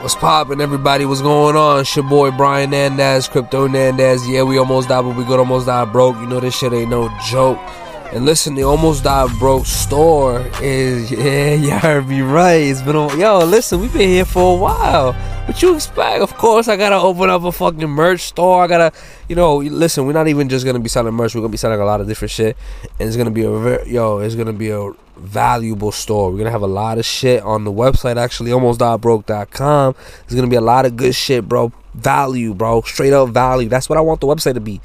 What's poppin', everybody? What's going on? It's your boy Brian Nandez, Crypto Nandez. Yeah, we almost died, but we good almost died broke. You know this shit ain't no joke. And listen, the almost died broke store is yeah, you heard me right. It's been a, yo, listen, we've been here for a while. What you expect? Of course, I gotta open up a fucking merch store. I gotta, you know, listen. We're not even just gonna be selling merch. We're gonna be selling a lot of different shit, and it's gonna be a yo, it's gonna be a valuable store. We're gonna have a lot of shit on the website. Actually, almost.broke.com. There's gonna be a lot of good shit, bro. Value, bro. Straight up value. That's what I want the website to be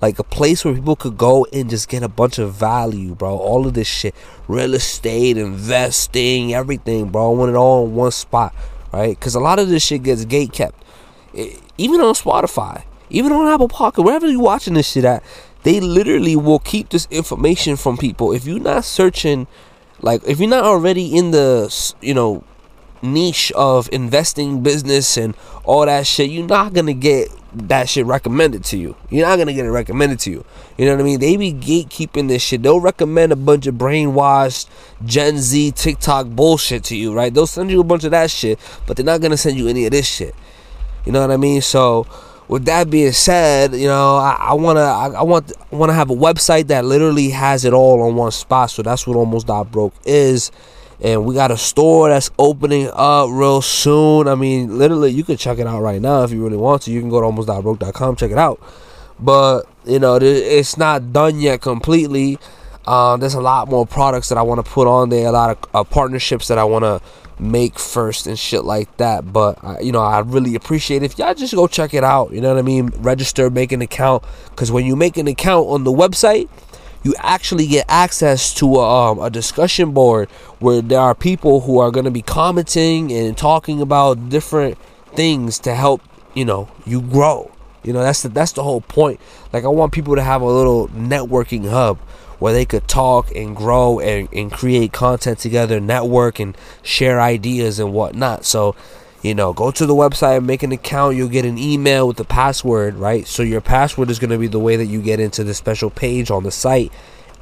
like a place where people could go and just get a bunch of value, bro. All of this shit, real estate, investing, everything, bro. I want it all in one spot, right? Because a lot of this shit gets gate kept, even on Spotify, even on Apple Podcast, wherever you're watching this shit at. They literally will keep this information from people if you're not searching, like if you're not already in the, you know, niche of investing business and all that shit, you're not gonna get that shit recommended to you. You're not gonna get it recommended to you. You know what I mean? They be gatekeeping this shit. They'll recommend a bunch of brainwashed Gen Z TikTok bullshit to you, right? They'll send you a bunch of that shit, but they're not gonna send you any of this shit. You know what I mean? So with that being said, you know, I, I wanna I, I want I wanna have a website that literally has it all on one spot. So that's what almost dot broke is and we got a store that's opening up real soon. I mean, literally, you can check it out right now if you really want to. You can go to almost.broke.com, check it out. But you know, it's not done yet completely. Uh, there's a lot more products that I want to put on there, a lot of uh, partnerships that I want to make first and shit like that. But you know, I really appreciate if y'all just go check it out. You know what I mean? Register, make an account, because when you make an account on the website you actually get access to a, um, a discussion board where there are people who are going to be commenting and talking about different things to help you know you grow you know that's the that's the whole point like i want people to have a little networking hub where they could talk and grow and, and create content together network and share ideas and whatnot so you know, go to the website, make an account, you'll get an email with the password, right? So your password is going to be the way that you get into the special page on the site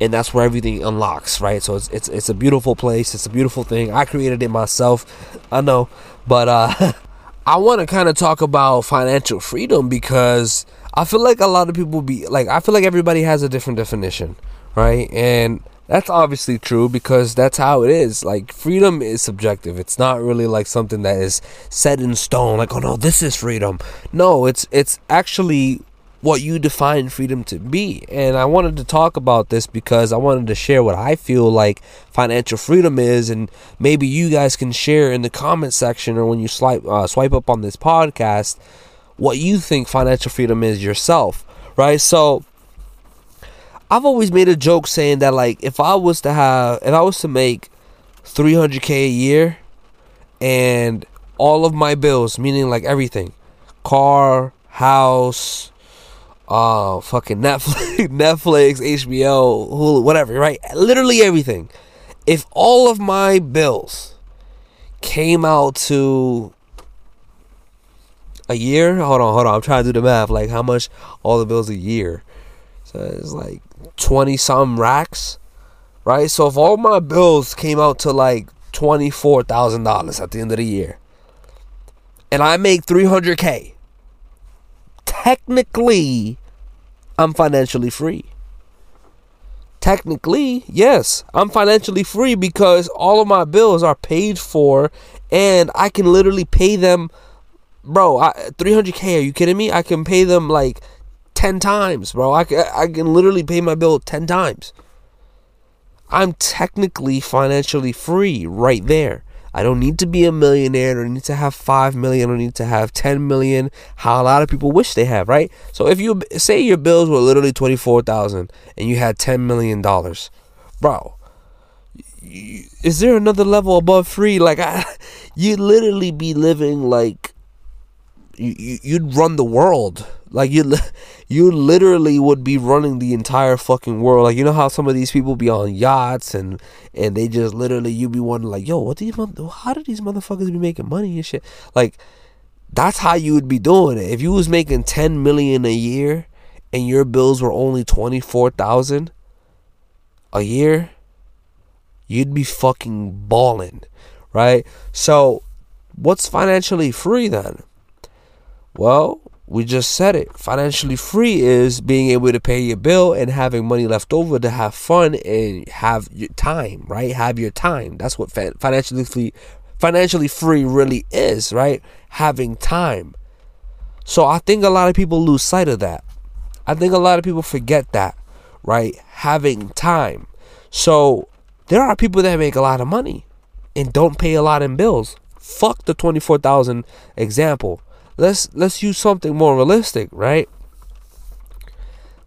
and that's where everything unlocks, right? So it's it's it's a beautiful place, it's a beautiful thing. I created it myself. I know, but uh I want to kind of talk about financial freedom because I feel like a lot of people be like I feel like everybody has a different definition, right? And that's obviously true because that's how it is. Like freedom is subjective. It's not really like something that is set in stone like oh no, this is freedom. No, it's it's actually what you define freedom to be. And I wanted to talk about this because I wanted to share what I feel like financial freedom is and maybe you guys can share in the comment section or when you swipe uh, swipe up on this podcast what you think financial freedom is yourself, right? So I've always made a joke saying that like if I was to have if I was to make 300k a year and all of my bills, meaning like everything, car, house, uh fucking Netflix, Netflix, HBO, Hulu, whatever, right? Literally everything. If all of my bills came out to a year, hold on, hold on, I'm trying to do the math. Like how much all the bills a year? So it's like 20 some racks, right? So if all my bills came out to like $24,000 at the end of the year and I make 300k, technically I'm financially free. Technically, yes, I'm financially free because all of my bills are paid for and I can literally pay them bro, I, 300k, are you kidding me? I can pay them like 10 times, bro. I, I can literally pay my bill 10 times. I'm technically financially free right there. I don't need to be a millionaire. I don't need to have 5 million. I don't need to have 10 million. How a lot of people wish they have, right? So if you say your bills were literally 24,000 and you had 10 million dollars, bro, is there another level above free? Like I, you'd literally be living like you, you'd run the world. Like you, you literally would be running the entire fucking world. Like you know how some of these people be on yachts and and they just literally you be wondering like, yo, what these how do these motherfuckers be making money and shit? Like that's how you would be doing it. If you was making ten million a year and your bills were only twenty four thousand a year, you'd be fucking balling, right? So what's financially free then? Well, we just said it. Financially free is being able to pay your bill and having money left over to have fun and have your time, right? Have your time. That's what financially free financially free really is, right? Having time. So I think a lot of people lose sight of that. I think a lot of people forget that, right? Having time. So there are people that make a lot of money and don't pay a lot in bills. Fuck the 24,000 example. Let's let's use something more realistic, right?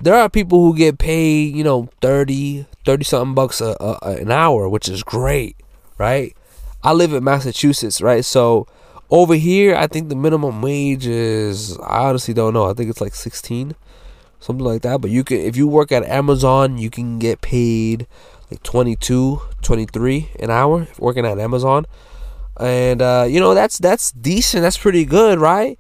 There are people who get paid, you know, 30, 30 something bucks a, a, an hour, which is great, right? I live in Massachusetts, right? So over here, I think the minimum wage is I honestly don't know. I think it's like 16, something like that. But you can if you work at Amazon, you can get paid like 22, 23 an hour working at Amazon. And uh, you know, that's that's decent. That's pretty good, right?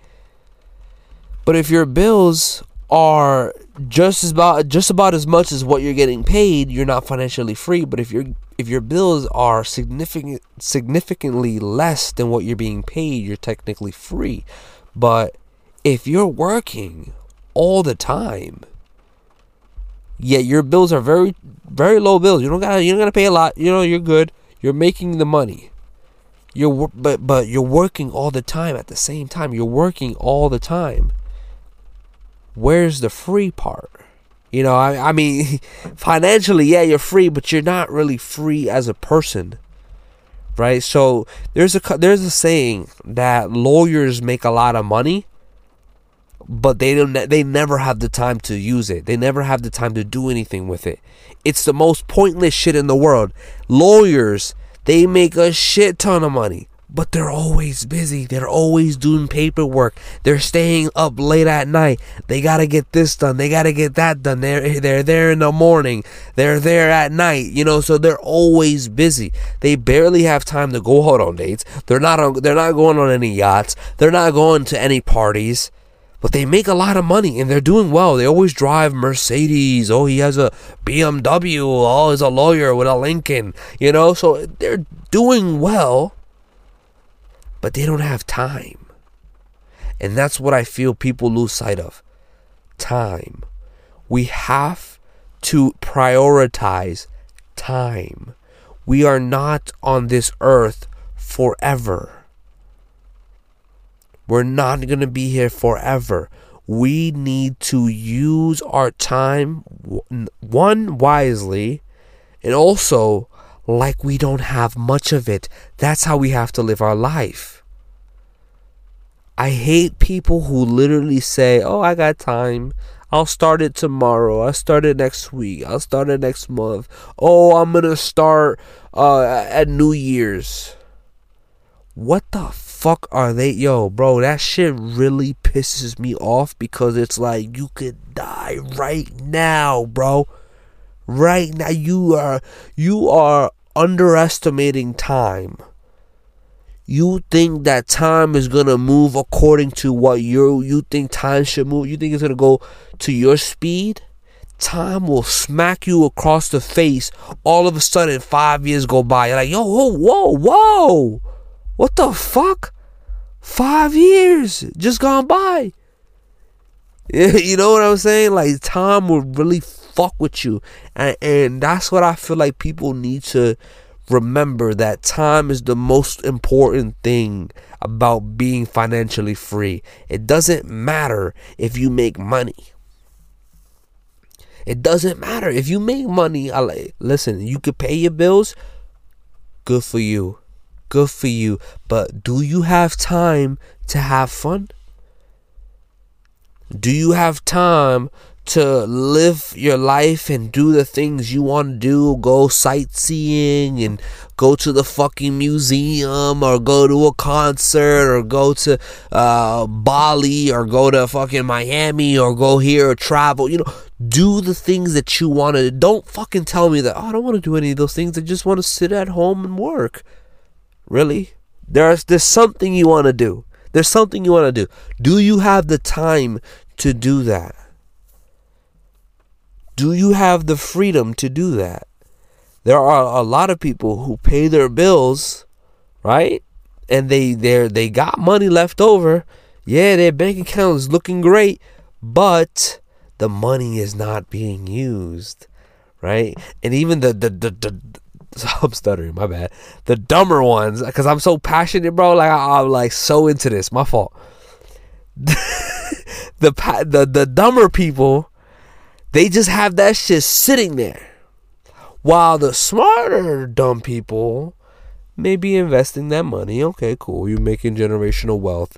But if your bills are just as about just about as much as what you're getting paid, you're not financially free. But if you're if your bills are significant significantly less than what you're being paid, you're technically free. But if you're working all the time, yet your bills are very very low bills, you don't got you don't gotta pay a lot. You know you're good. You're making the money. You're but but you're working all the time at the same time. You're working all the time. Where's the free part? You know, I, I mean, financially, yeah, you're free, but you're not really free as a person, right? So there's a there's a saying that lawyers make a lot of money, but they don't they never have the time to use it. They never have the time to do anything with it. It's the most pointless shit in the world. Lawyers, they make a shit ton of money, but they're always busy. They're always doing paperwork. They're staying up late at night. They gotta get this done. They gotta get that done. They're they're there in the morning. They're there at night. You know, so they're always busy. They barely have time to go out on dates. They're not on, they're not going on any yachts. They're not going to any parties. But they make a lot of money and they're doing well. They always drive Mercedes. Oh, he has a BMW. Oh, he's a lawyer with a Lincoln. You know, so they're doing well but they don't have time. And that's what I feel people lose sight of time. We have to prioritize time. We are not on this earth forever. We're not going to be here forever. We need to use our time, one, wisely, and also like we don't have much of it. That's how we have to live our life. I hate people who literally say, Oh, I got time. I'll start it tomorrow. I'll start it next week. I'll start it next month. Oh, I'm going to start uh, at New Year's. What the fuck are they? Yo, bro, that shit really pisses me off because it's like you could die right now, bro. Right now you are you are underestimating time. You think that time is gonna move according to what you you think time should move. You think it's gonna go to your speed. Time will smack you across the face. All of a sudden, five years go by. You're like, yo, whoa, whoa, whoa, what the fuck? Five years just gone by. You know what I'm saying? Like time will really fuck with you. And, and that's what I feel like people need to remember that time is the most important thing about being financially free. It doesn't matter if you make money. It doesn't matter if you make money. I like, listen, you could pay your bills. Good for you. Good for you. But do you have time to have fun? Do you have time to live your life and do the things you want to do, go sightseeing and go to the fucking museum or go to a concert or go to uh, Bali or go to fucking Miami or go here or travel, you know, do the things that you want to. Don't fucking tell me that, oh, I don't want to do any of those things. I just want to sit at home and work. Really? There's, there's something you want to do. There's something you want to do. Do you have the time to do that? Do you have the freedom to do that? There are a lot of people who pay their bills, right? and they they they got money left over. Yeah, their bank account is looking great, but the money is not being used, right? And even the the the, the I'm stuttering, my bad. The dumber ones, because I'm so passionate, bro. Like I, am like so into this. My fault. the the the dumber people, they just have that shit sitting there, while the smarter dumb people may be investing that money. Okay, cool. You're making generational wealth.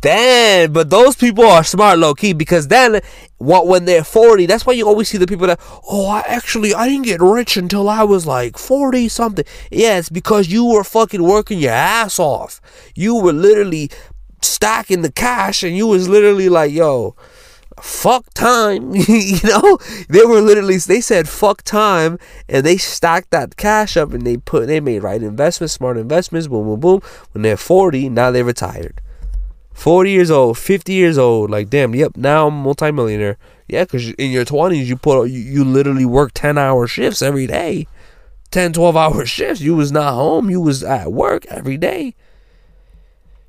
Then, but those people are smart, low key, because then, what when they're forty, that's why you always see the people that, oh, I actually I didn't get rich until I was like forty something. Yeah, it's because you were fucking working your ass off. You were literally stacking the cash, and you was literally like, yo, fuck time you know they were literally they said fuck time and they stacked that cash up and they put they made right investments smart investments boom boom boom when they're 40 now they're retired 40 years old 50 years old like damn yep now i'm multimillionaire yeah because in your 20s you put you, you literally work 10 hour shifts every day 10 12 hour shifts you was not home you was at work every day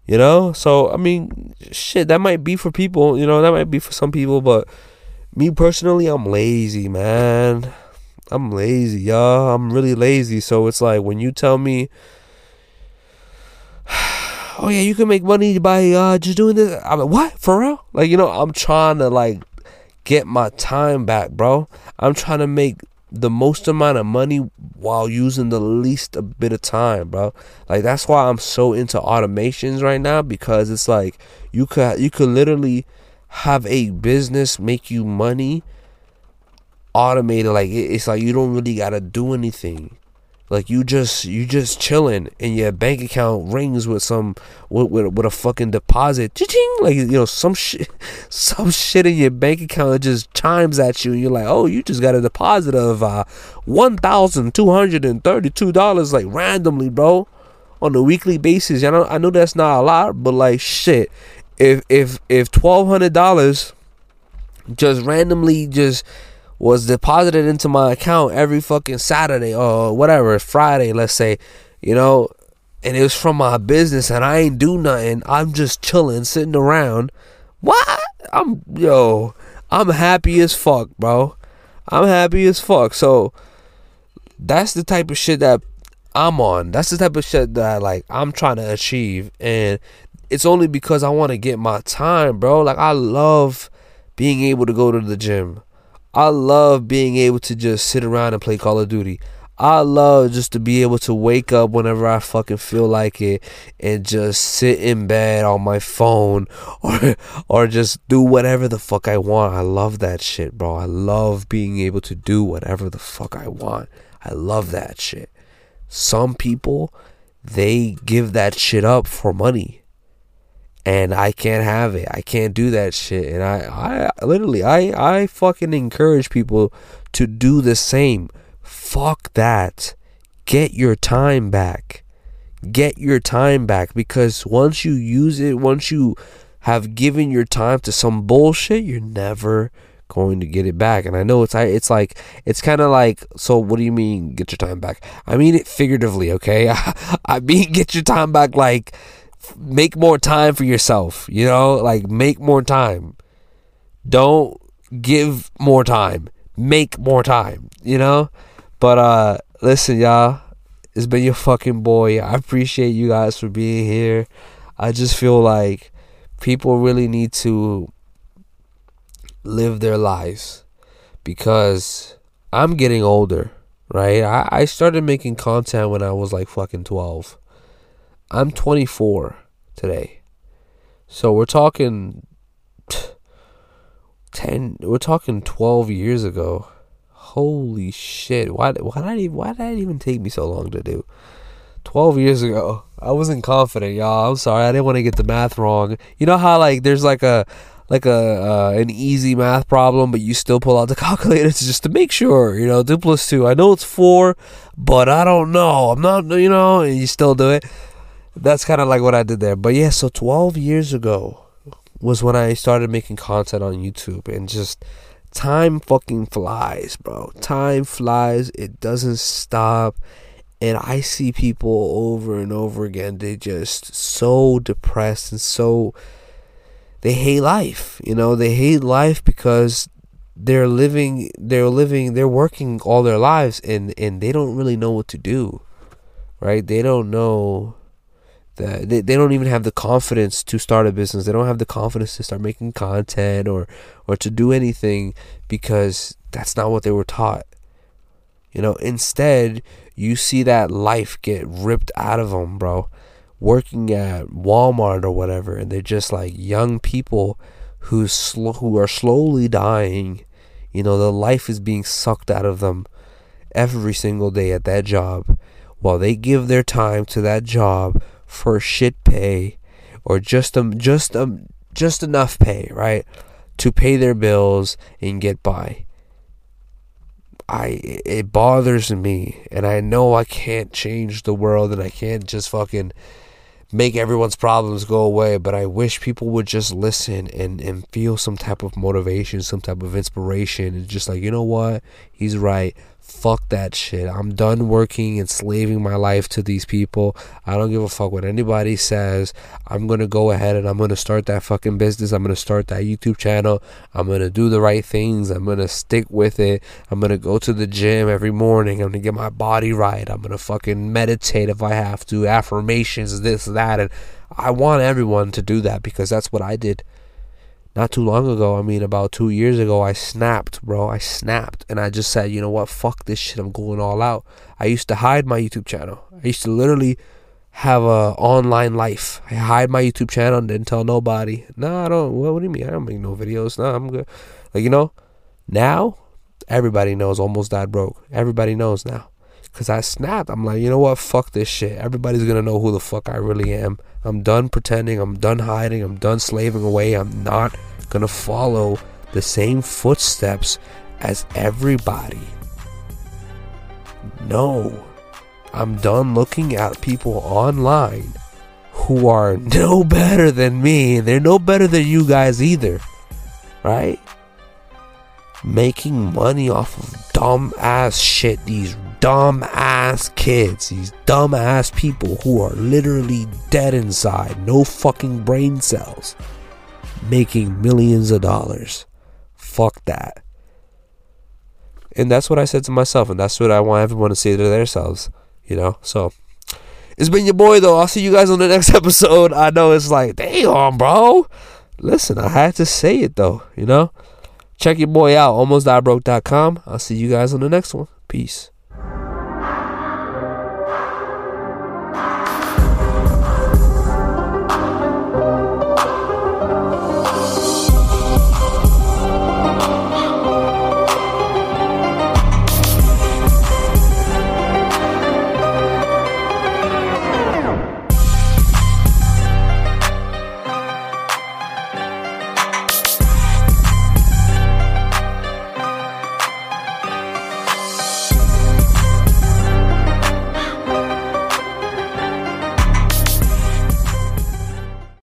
you know? So, I mean, shit, that might be for people, you know, that might be for some people, but me personally, I'm lazy, man. I'm lazy, y'all. I'm really lazy. So it's like when you tell me, oh yeah, you can make money by uh, just doing this. I'm like, what? For real? Like, you know, I'm trying to like get my time back, bro. I'm trying to make the most amount of money while using the least a bit of time, bro. Like that's why I'm so into automations right now because it's like you could you could literally have a business make you money automated like it's like you don't really got to do anything. Like you just you just chilling and your bank account rings with some with with, with a fucking deposit. Ching! Like you know some shit some shit in your bank account just chimes at you and you're like, "Oh, you just got a deposit of uh $1,232 like randomly, bro." On a weekly basis. I know I know that's not a lot, but like shit. If if if $1200 just randomly just was deposited into my account every fucking Saturday or whatever, Friday, let's say, you know, and it was from my business and I ain't do nothing. I'm just chilling, sitting around. What? I'm yo, I'm happy as fuck, bro. I'm happy as fuck. So that's the type of shit that I'm on. That's the type of shit that like I'm trying to achieve and it's only because I want to get my time, bro. Like I love being able to go to the gym. I love being able to just sit around and play Call of Duty. I love just to be able to wake up whenever I fucking feel like it and just sit in bed on my phone or or just do whatever the fuck I want. I love that shit, bro. I love being able to do whatever the fuck I want. I love that shit. Some people they give that shit up for money and I can't have it. I can't do that shit. And I, I literally, I, I fucking encourage people to do the same. Fuck that. Get your time back. Get your time back because once you use it, once you have given your time to some bullshit, you're never going to get it back. And I know it's it's like it's kind of like so. What do you mean get your time back? I mean it figuratively, okay? I mean get your time back like make more time for yourself, you know? Like make more time. Don't give more time. Make more time, you know? But uh listen, y'all, it's been your fucking boy. I appreciate you guys for being here. I just feel like people really need to live their lives because I'm getting older, right? I, I started making content when I was like fucking 12. I'm 24 today. So we're talking 10 we're talking 12 years ago. Holy shit. Why why did I even why did that even take me so long to do? 12 years ago. I wasn't confident, y'all. I'm sorry. I didn't want to get the math wrong. You know how like there's like a like a uh, an easy math problem, but you still pull out the calculator just to make sure. You know, two plus two. I know it's four, but I don't know. I'm not. You know, and you still do it that's kind of like what I did there. But yeah, so 12 years ago was when I started making content on YouTube and just time fucking flies, bro. Time flies. It doesn't stop. And I see people over and over again, they just so depressed and so they hate life. You know, they hate life because they're living they're living they're working all their lives and and they don't really know what to do. Right? They don't know they, they don't even have the confidence to start a business. They don't have the confidence to start making content or or to do anything because that's not what they were taught. You know, instead, you see that life get ripped out of them, bro. Working at Walmart or whatever, and they're just like young people who sl- who are slowly dying. You know, the life is being sucked out of them every single day at that job, while they give their time to that job for shit pay, or just um just um just enough pay, right, to pay their bills and get by. I it bothers me and I know I can't change the world and I can't just fucking make everyone's problems go away, but I wish people would just listen and, and feel some type of motivation, some type of inspiration and just like, you know what? He's right fuck that shit. I'm done working and slaving my life to these people. I don't give a fuck what anybody says. I'm going to go ahead and I'm going to start that fucking business. I'm going to start that YouTube channel. I'm going to do the right things. I'm going to stick with it. I'm going to go to the gym every morning. I'm going to get my body right. I'm going to fucking meditate if I have to. Affirmations, this, that. And I want everyone to do that because that's what I did not too long ago, I mean, about two years ago, I snapped, bro. I snapped and I just said, you know what? Fuck this shit. I'm going all out. I used to hide my YouTube channel. I used to literally have a online life. I hide my YouTube channel and didn't tell nobody. No, I don't. What, what do you mean? I don't make no videos. No, I'm good. Like, you know, now everybody knows almost died broke. Everybody knows now. Cause I snapped. I'm like, you know what? Fuck this shit. Everybody's gonna know who the fuck I really am. I'm done pretending. I'm done hiding. I'm done slaving away. I'm not gonna follow the same footsteps as everybody. No. I'm done looking at people online who are no better than me. They're no better than you guys either. Right? Making money off of dumb ass shit. These dumb ass kids, these dumb ass people who are literally dead inside, no fucking brain cells, making millions of dollars. Fuck that. And that's what I said to myself, and that's what I want everyone to say to themselves, you know? So, it's been your boy, though. I'll see you guys on the next episode. I know it's like, damn, bro. Listen, I had to say it, though, you know? Check your boy out, almostdiebroke.com. I'll see you guys on the next one. Peace.